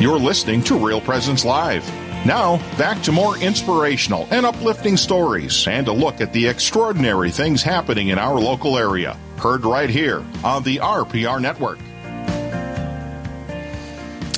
You're listening to Real Presence Live. Now, back to more inspirational and uplifting stories and a look at the extraordinary things happening in our local area. Heard right here on the RPR Network.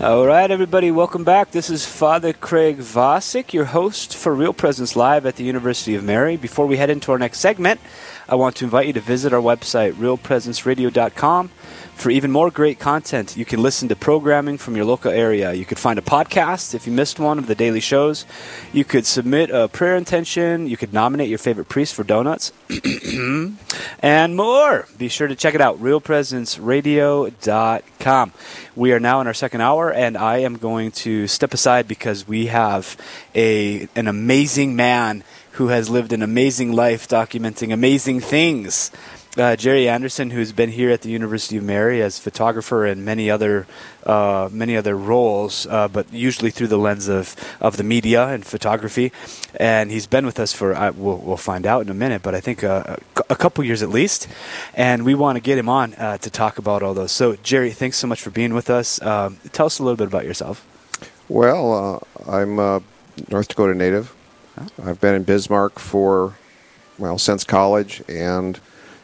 All right, everybody, welcome back. This is Father Craig Vosick, your host for Real Presence Live at the University of Mary. Before we head into our next segment, I want to invite you to visit our website, realpresenceradio.com for even more great content, you can listen to programming from your local area. You could find a podcast if you missed one of the daily shows. You could submit a prayer intention. You could nominate your favorite priest for donuts. and more. Be sure to check it out, realpresenceradio.com. We are now in our second hour, and I am going to step aside because we have a an amazing man who has lived an amazing life documenting amazing things uh, Jerry Anderson, who's been here at the University of Mary as photographer and many other uh, many other roles, uh, but usually through the lens of, of the media and photography. And he's been with us for uh, we'll, we'll find out in a minute, but I think uh, a couple years at least. And we want to get him on uh, to talk about all those. So Jerry, thanks so much for being with us. Um, tell us a little bit about yourself. Well, I'm a North Dakota native. I've been in Bismarck for well since college and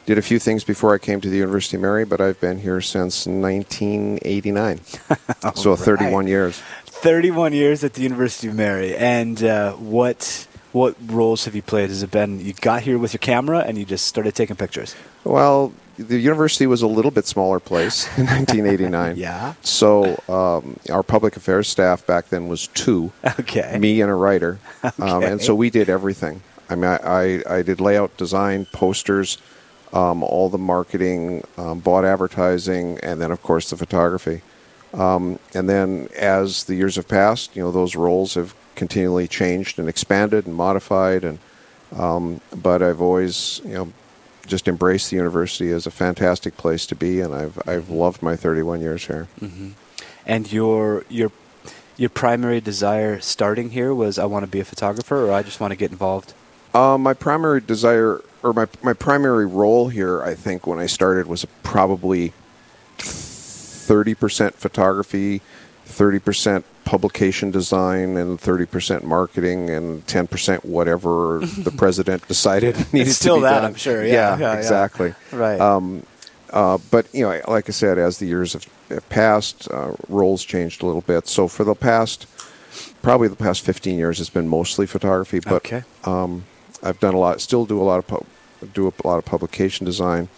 did a few things before I came to the University of Mary, but I've been here since 1989. so right. 31 years. 31 years at the University of Mary. And uh, what what roles have you played? Has it been you got here with your camera and you just started taking pictures? Well, the university was a little bit smaller place in 1989. yeah. So um, our public affairs staff back then was two. Okay. Me and a writer. okay. Um, and so we did everything. I mean, I, I, I did layout design, posters, um, all the marketing, um, bought advertising, and then of course the photography. Um, and then as the years have passed, you know those roles have continually changed and expanded and modified. And um, but I've always you know just embraced the university as a fantastic place to be, and I've I've loved my 31 years here. Mm-hmm. And your your your primary desire starting here was I want to be a photographer, or I just want to get involved. Uh, my primary desire or my my primary role here, I think, when I started was probably thirty percent photography, thirty percent publication design, and thirty percent marketing, and ten percent whatever the president decided needed still to be that, done. I'm sure. Yeah, yeah, yeah exactly. Yeah. Right. Um, uh, but you know, like I said, as the years have, have passed, uh, roles changed a little bit. So for the past, probably the past 15 years, it's been mostly photography. But okay. um, I've done a lot, still do a lot of do a lot of publication design,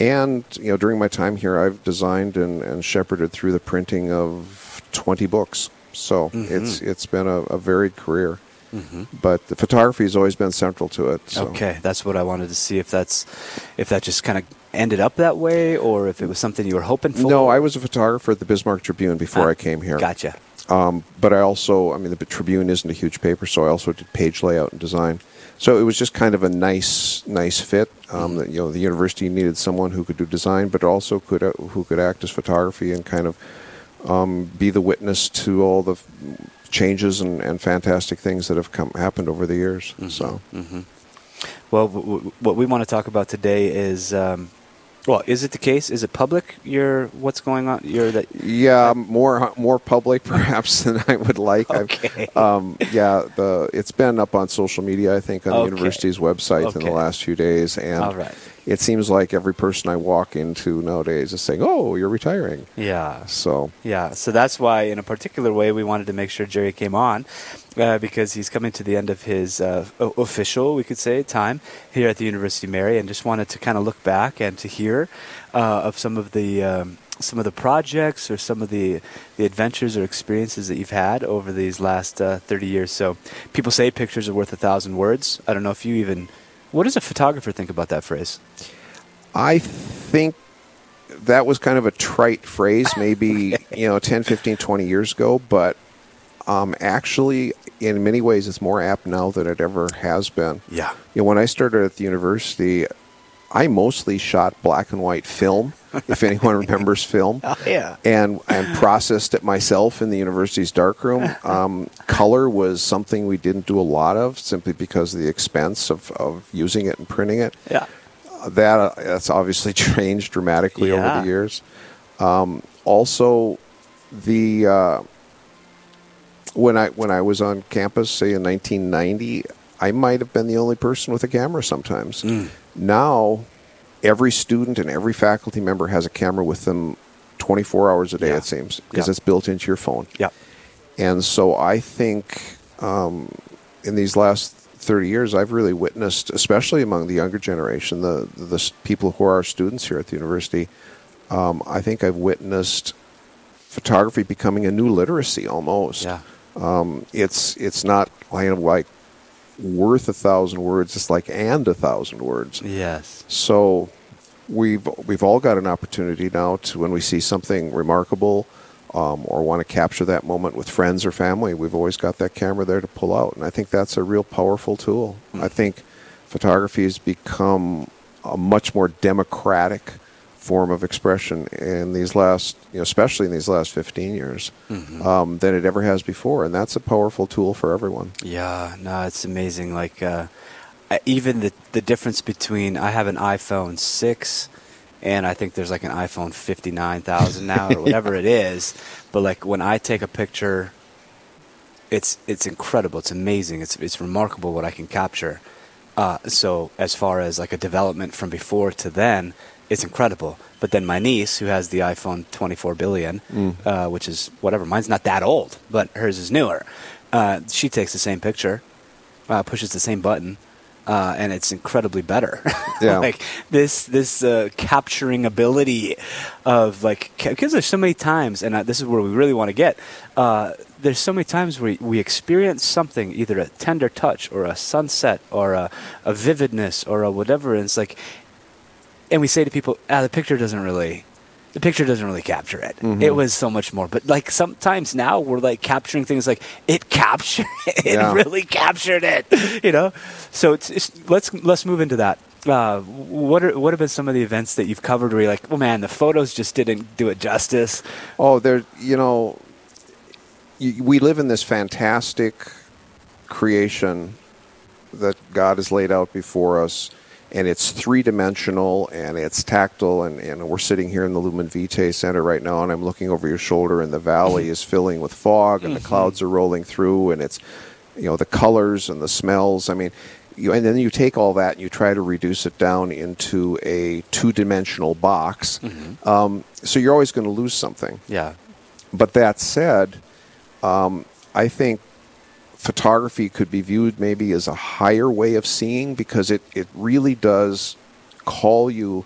and you know during my time here, I've designed and, and shepherded through the printing of 20 books. So mm-hmm. it's it's been a, a varied career. Mm-hmm. But the photography has always been central to it. So. Okay, that's what I wanted to see if that's if that just kind of ended up that way, or if it was something you were hoping for. No, I was a photographer at the Bismarck Tribune before ah, I came here. Gotcha. Um, but I also, I mean, the Tribune isn't a huge paper, so I also did page layout and design. So it was just kind of a nice, nice fit. Um, that, you know, the university needed someone who could do design, but also could uh, who could act as photography and kind of um, be the witness to all the f- changes and, and, fantastic things that have come happened over the years. Mm-hmm. So, mm-hmm. well, w- w- what we want to talk about today is um, well, is it the case? Is it public? Your what's going on? Your that yeah, more more public perhaps than I would like. Okay. Um, yeah, the it's been up on social media. I think on okay. the university's website okay. in the last few days, and All right it seems like every person I walk into nowadays is saying, "Oh, you're retiring." Yeah. So. Yeah. So that's why, in a particular way, we wanted to make sure Jerry came on uh, because he's coming to the end of his uh, official, we could say, time here at the University of Mary, and just wanted to kind of look back and to hear uh, of some of the. Um, some of the projects or some of the, the adventures or experiences that you've had over these last uh, 30 years. So, people say pictures are worth a thousand words. I don't know if you even what does a photographer think about that phrase? I think that was kind of a trite phrase maybe, okay. you know, 10, 15, 20 years ago, but um, actually, in many ways, it's more apt now than it ever has been. Yeah. You know, when I started at the university, I mostly shot black and white film, if anyone remembers film. Oh, yeah. And, and processed it myself in the university's darkroom. Um, color was something we didn't do a lot of simply because of the expense of, of using it and printing it. Yeah. Uh, that uh, that's obviously changed dramatically yeah. over the years. Um, also, the uh, when I when I was on campus, say in 1990, I might have been the only person with a camera. Sometimes Mm. now, every student and every faculty member has a camera with them 24 hours a day. Yeah. It seems because Yeah. it's built into your phone. Yeah. And so I think um, in these last 30 years, I've really witnessed, especially among the younger generation, the, the people who are our students here at the university, um, I think I've witnessed photography becoming a new literacy almost. Yeah. Um, it's, it's not like worth a thousand words, it's like and a thousand words. Yes. So we've we've all got an opportunity now to when we see something remarkable um, or want to capture that moment with friends or family, we've always got that camera there to pull out, and I think that's a real powerful tool. I think photography has become a much more democratic form of expression in these last, you know, especially in these last 15 years, um, than it ever has before, and that's a powerful tool for everyone. Yeah, no, it's amazing. Like uh, even the the difference between I have an iPhone six, and I think there's like an iPhone fifty nine thousand now or whatever it is. But like when I take a picture, it's it's incredible. It's amazing. It's it's remarkable what I can capture. Uh, so as far as like a development from before to then, it's incredible. But then my niece, who has the iPhone 24 billion, uh, which is whatever, mine's not that old, but hers is newer. Uh, she takes the same picture, uh, pushes the same button, uh, and it's incredibly better. Yeah. like this this uh, capturing ability of like because there's so many times, and uh, this is where we really want to get. Uh, there's so many times where we experience something, either a tender touch or a sunset or a, a vividness or a whatever, and it's like, and we say to people, ah, the picture doesn't really. The picture doesn't really capture it. It was so much more. But like sometimes now we're like capturing things like it captured it Yeah. really captured it. You know? So it's, it's let's let's move into that. Uh, what are what have been some of the events that you've covered where you're like, oh man, the photos just didn't do it justice? Oh, there, you know, y- we live in this fantastic creation that God has laid out before us, and it's three dimensional and it's tactile. And, and we're sitting here in the Lumen Vitae Center right now, and I'm looking over your shoulder, and the valley is filling with fog, and the clouds are rolling through, and it's, you know, the colors and the smells. I mean, you, and then you take all that and you try to reduce it down into a two dimensional box. Um, so you're always going to lose something. Yeah. But that said, um, I think photography could be viewed maybe as a higher way of seeing because it, it really does call you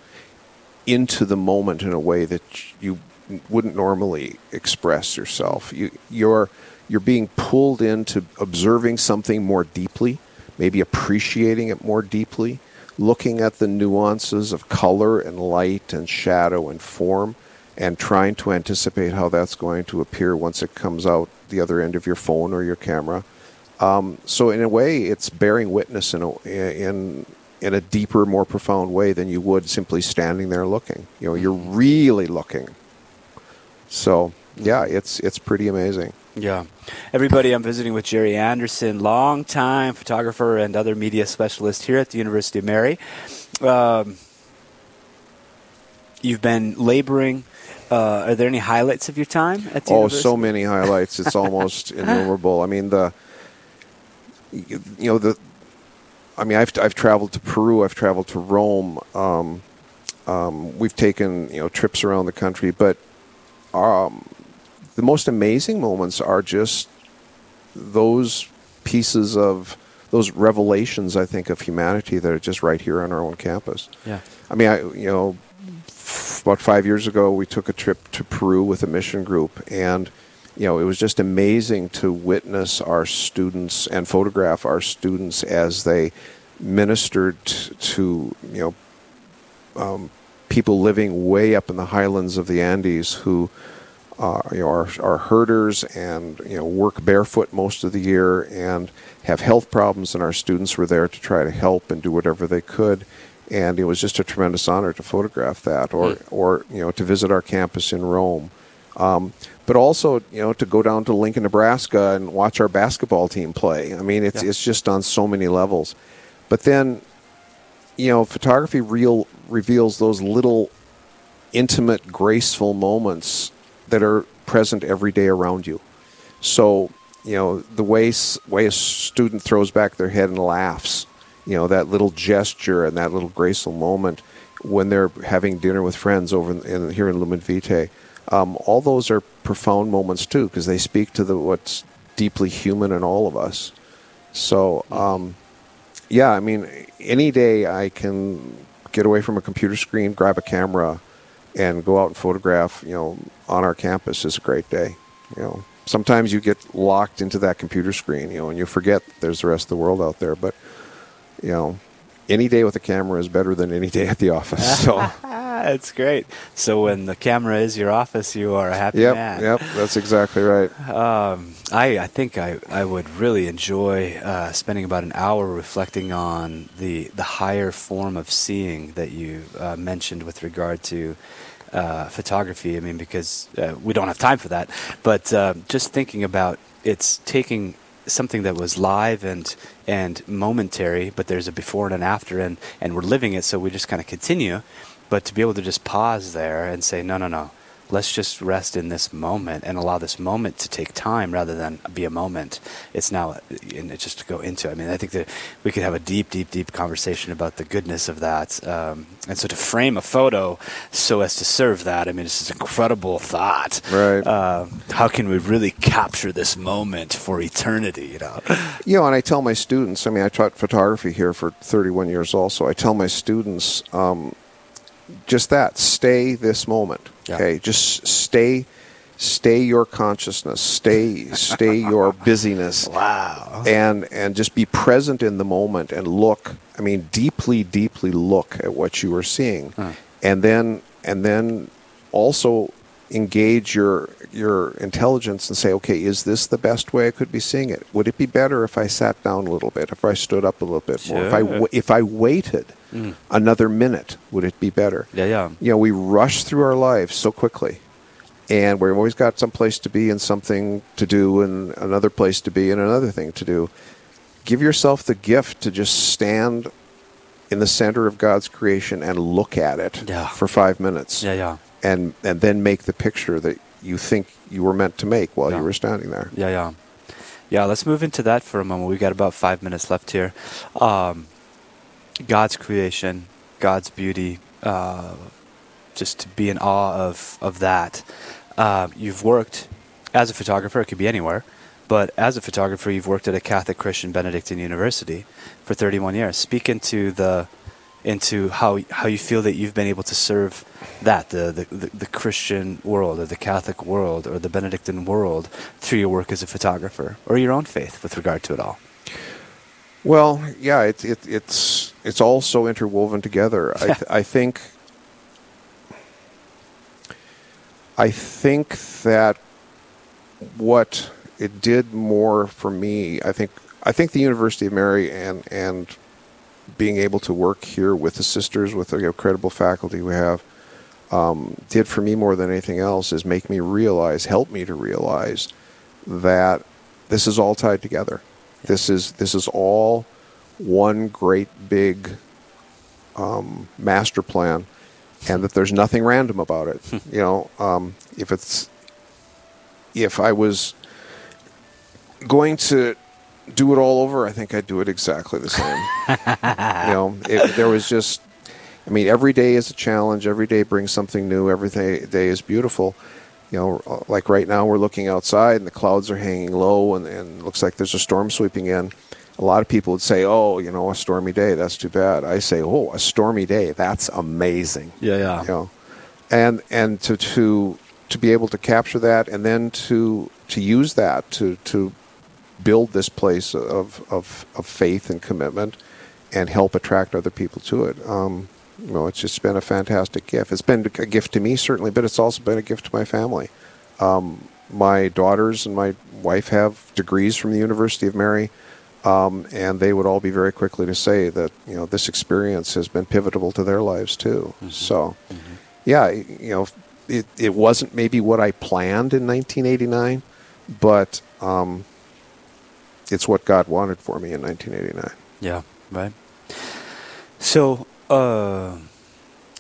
into the moment in a way that you wouldn't normally express yourself. You, you're you're being pulled into observing something more deeply, maybe appreciating it more deeply, looking at the nuances of color and light and shadow and form, and trying to anticipate how that's going to appear once it comes out the other end of your phone or your camera. Um, so in a way, it's bearing witness in a, in in a deeper, more profound way than you would simply standing there looking. You know, you're really looking. So yeah, it's it's pretty amazing. Yeah. Everybody, I'm visiting with Jerry Anderson, longtime photographer and other media specialist here at the University of Mary. Um, you've been laboring. Uh, are there any highlights of your time at the Oh, university? so many highlights. It's almost innumerable. I mean the you you know the I mean I've I've traveled to Peru, I've traveled to Rome. Um, um, we've taken you know trips around the country, but um, the most amazing moments are just those pieces of those revelations I think of humanity that are just right here on our own campus. Yeah. I mean, I you know, f- about five years ago, we took a trip to Peru with a mission group, and you know, it was just amazing to witness our students and photograph our students as they ministered to you know um, people living way up in the highlands of the Andes who. Uh, you know, are, are herders and you know work barefoot most of the year and have health problems, and our students were there to try to help and do whatever they could. And it was just a tremendous honor to photograph that, or or you know to visit our campus in Rome, um, but also you know to go down to Lincoln, Nebraska, and watch our basketball team play. I mean, it's Yeah. it's just on so many levels. But then, you know, photography real reveals those little intimate, graceful moments that are present every day around you. So, you know the way way a student throws back their head and laughs, you know that little gesture and that little graceful moment when they're having dinner with friends over in, in here in Lumen Vitae. Um, all those are profound moments too because they speak to the what's deeply human in all of us. So, um, yeah, I mean, any day I can get away from a computer screen, grab a camera, and go out and photograph, you know, on our campus is a great day. You know, sometimes you get locked into that computer screen, you know, and you forget there's the rest of the world out there. But, you know, any day with a camera is better than any day at the office. So, That's great. So when the camera is your office, you are a happy yep, man. yep, that's exactly right. Um, I, I think I, I would really enjoy uh, spending about an hour reflecting on the the higher form of seeing that you uh, mentioned with regard to uh, photography. I mean, because uh, we don't have time for that, but uh, just thinking about it's taking something that was live and and momentary, but there's a before and an after, and and we're living it, so we just kind of continue. But to be able to just pause there and say, no, no, no, let's just rest in this moment and allow this moment to take time rather than be a moment. It's now, and it's just to go into. I mean, I think that we could have a deep, deep, deep conversation about the goodness of that. Um, and so to frame a photo so as to serve that, I mean, it's an incredible thought. Right. Uh, how can we really capture this moment for eternity? You know. You know, and I tell my students, I mean, I taught photography here for 31 years also. I tell my students um, just that stay this moment. Yeah. Okay. Just stay. Stay your consciousness. Stay, stay your busyness. Wow. and and just be present in the moment and look i mean deeply deeply look at what you are seeing Huh. and then and then also engage your your intelligence and say okay is this the best way i could be seeing it would it be better if i sat down a little bit if i stood up a little bit more if i if i waited Mm. another minute would it be better Yeah, yeah. you know, we rush through our lives so quickly. And we've always got some place to be and something to do and another place to be and another thing to do. Give yourself the gift to just stand in the center of God's creation and look at it Yeah. for five minutes. Yeah, yeah. And and then make the picture that you think you were meant to make while Yeah. you were standing there. Yeah, yeah. Yeah, let's move into that for a moment. We've got about five minutes left here. Um, God's creation, God's beauty, uh, just to be in awe of, of that. Uh, you've worked as a photographer, it could be anywhere, but as a photographer, you've worked at a Catholic Christian Benedictine University for 31 years. Speak into the into how how you feel that you've been able to serve that the the, the, Christian world or the Catholic world or the Benedictine world through your work as a photographer or your own faith with regard to it all. Well, yeah, it, it, it's it's all so interwoven together. I, th- I think I think that what it did more for me, I think I think the University of Mary and and being able to work here with the sisters, with the incredible faculty we have, um, did for me more than anything else is make me realize, help me to realize that this is all tied together. This is this is all one great big um, master plan, and that there's nothing random about it. you know, um, if it's if I was going to do it all over, I think I'd do it exactly the same. you know, it, there was just. I mean, every day is a challenge. Every day brings something new. Every day day is beautiful. You know, uh, like right now, we're looking outside and the clouds are hanging low, and, and it looks like there's a storm sweeping in. A lot of people would say, "Oh, you know, a stormy day. That's too bad." I say, "Oh, a stormy day. That's amazing." Yeah, yeah. You know, and and to to to be able to capture that, and then to to use that to to build this place of of, of faith and commitment, and help attract other people to it. Um, you know, it's just been a fantastic gift. It's been a gift to me certainly, but it's also been a gift to my family. Um, my daughters and my wife have degrees from the University of Mary, um, and they would all be very quickly to say that you know this experience has been pivotal to their lives too. So, yeah, you know, it it wasn't maybe what I planned in 1989, but um, it's what God wanted for me in 1989. Yeah, right. So, uh,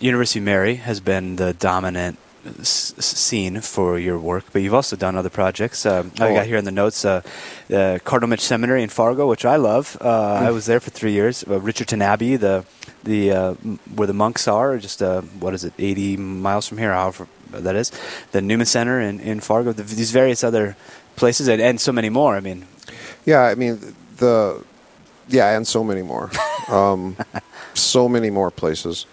University of Mary has been the dominant s- seen for your work, but you've also done other projects. Um, I Oh. got here in the notes uh, the Cardinal Muench Seminary in Fargo, which I love. Uh, I was there for three years. Uh, Richardton Abbey, the the uh, m- where the monks are, just uh, what is it, 80 miles from here, however that is. The Newman Center in, in Fargo. The, these various other places, and, and so many more. I mean, Yeah, I mean the yeah, and so many more, um, so many more places,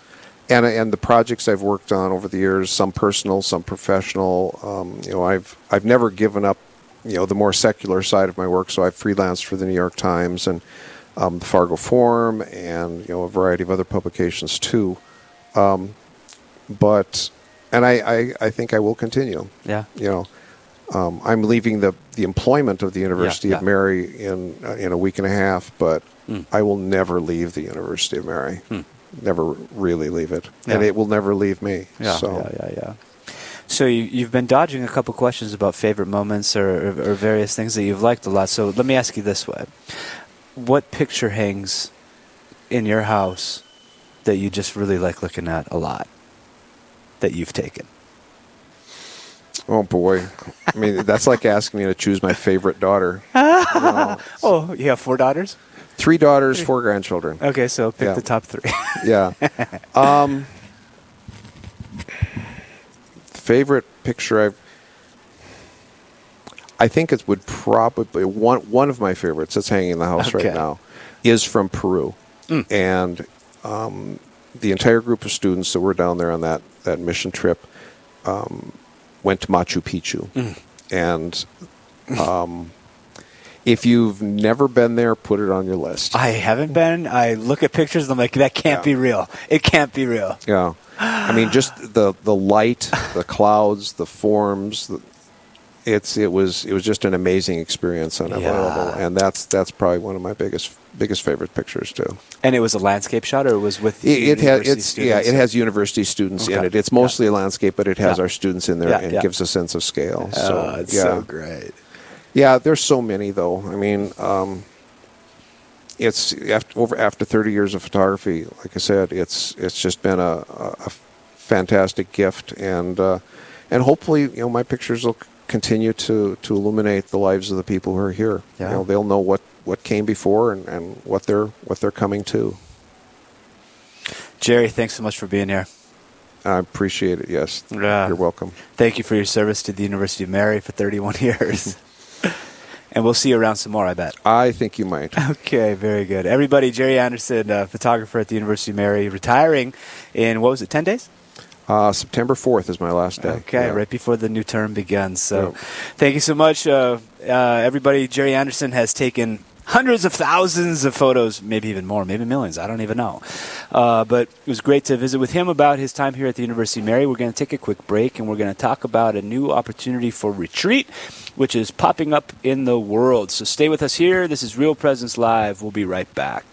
and and the projects I've worked on over the years, some personal, some professional. Um, you know, I've I've never given up, you know, the more secular side of my work. So I've freelanced for the New York Times and um, the Fargo Forum, and you know, a variety of other publications too. Um, but and I, I I think I will continue yeah. you know, um, I'm leaving the, the employment of the University Yeah, of. Mary in uh, in a week and a half, but Mm. I will never leave the University of Mary. Never really leave it, and it will never leave me. Yeah, so yeah, yeah, yeah. So you, you've been dodging a couple questions about favorite moments or, or, or various things that you've liked a lot. So let me ask you this way: What picture hangs in your house that you just really like looking at a lot that you've taken? Oh boy, I mean that's like asking me to choose my favorite daughter. Know, Oh, you have four daughters. three daughters, four grandchildren. Okay, so pick Yeah. the top three. Yeah. Um, favorite picture I've. I think it would probably one one of my favorites that's hanging in the house Okay. right now is from Peru, and um, the entire group of students that were down there on that that mission trip um, went to Machu Picchu, and um, if you've never been there, put it on your list. I haven't been. I look at pictures and I'm like, that can't Yeah. be real. It can't be real. Yeah, I mean, just the the light, the clouds, the forms. The, it's it was it was just an amazing experience on Yeah. level, and that's that's probably one of my biggest biggest favorite pictures too. And it was a landscape shot, or it was with It, it has university it's yeah, students? it has university students in it. It's mostly a landscape, but it has Yeah. our students in there Yeah, and yeah. gives a sense of scale. So Oh, it's yeah, so great. yeah. There's so many though. I mean. Um, it's after over after 30 years of photography. Like I said, it's it's just been a, a, a fantastic gift, and uh, and hopefully, you know, my pictures will continue to to illuminate the lives of the people who are here. Yeah. You know, they'll know what what came before and, and what they're what they're coming to. Jerry, thanks so much for being here. I appreciate it. Yes, you're welcome. Thank you for your service to the University of Mary for 31 years. and we'll see you around some more, I bet. I think you might. Okay, very good. Everybody, Jerry Anderson, uh, photographer at the University of Mary, retiring in, what was it, 10 days? Uh, September 4th is my last day. Okay, Yeah. right before the new term begins. So, Yeah. thank you so much, uh, uh, everybody. Jerry Anderson has taken hundreds of thousands of photos, maybe even more, maybe millions. I don't even know. Uh, but it was great to visit with him about his time here at the University of Mary. We're going to take a quick break and we're going to talk about a new opportunity for retreat, which is popping up in the world. So, stay with us here. This is Real Presence Live. We'll be right back.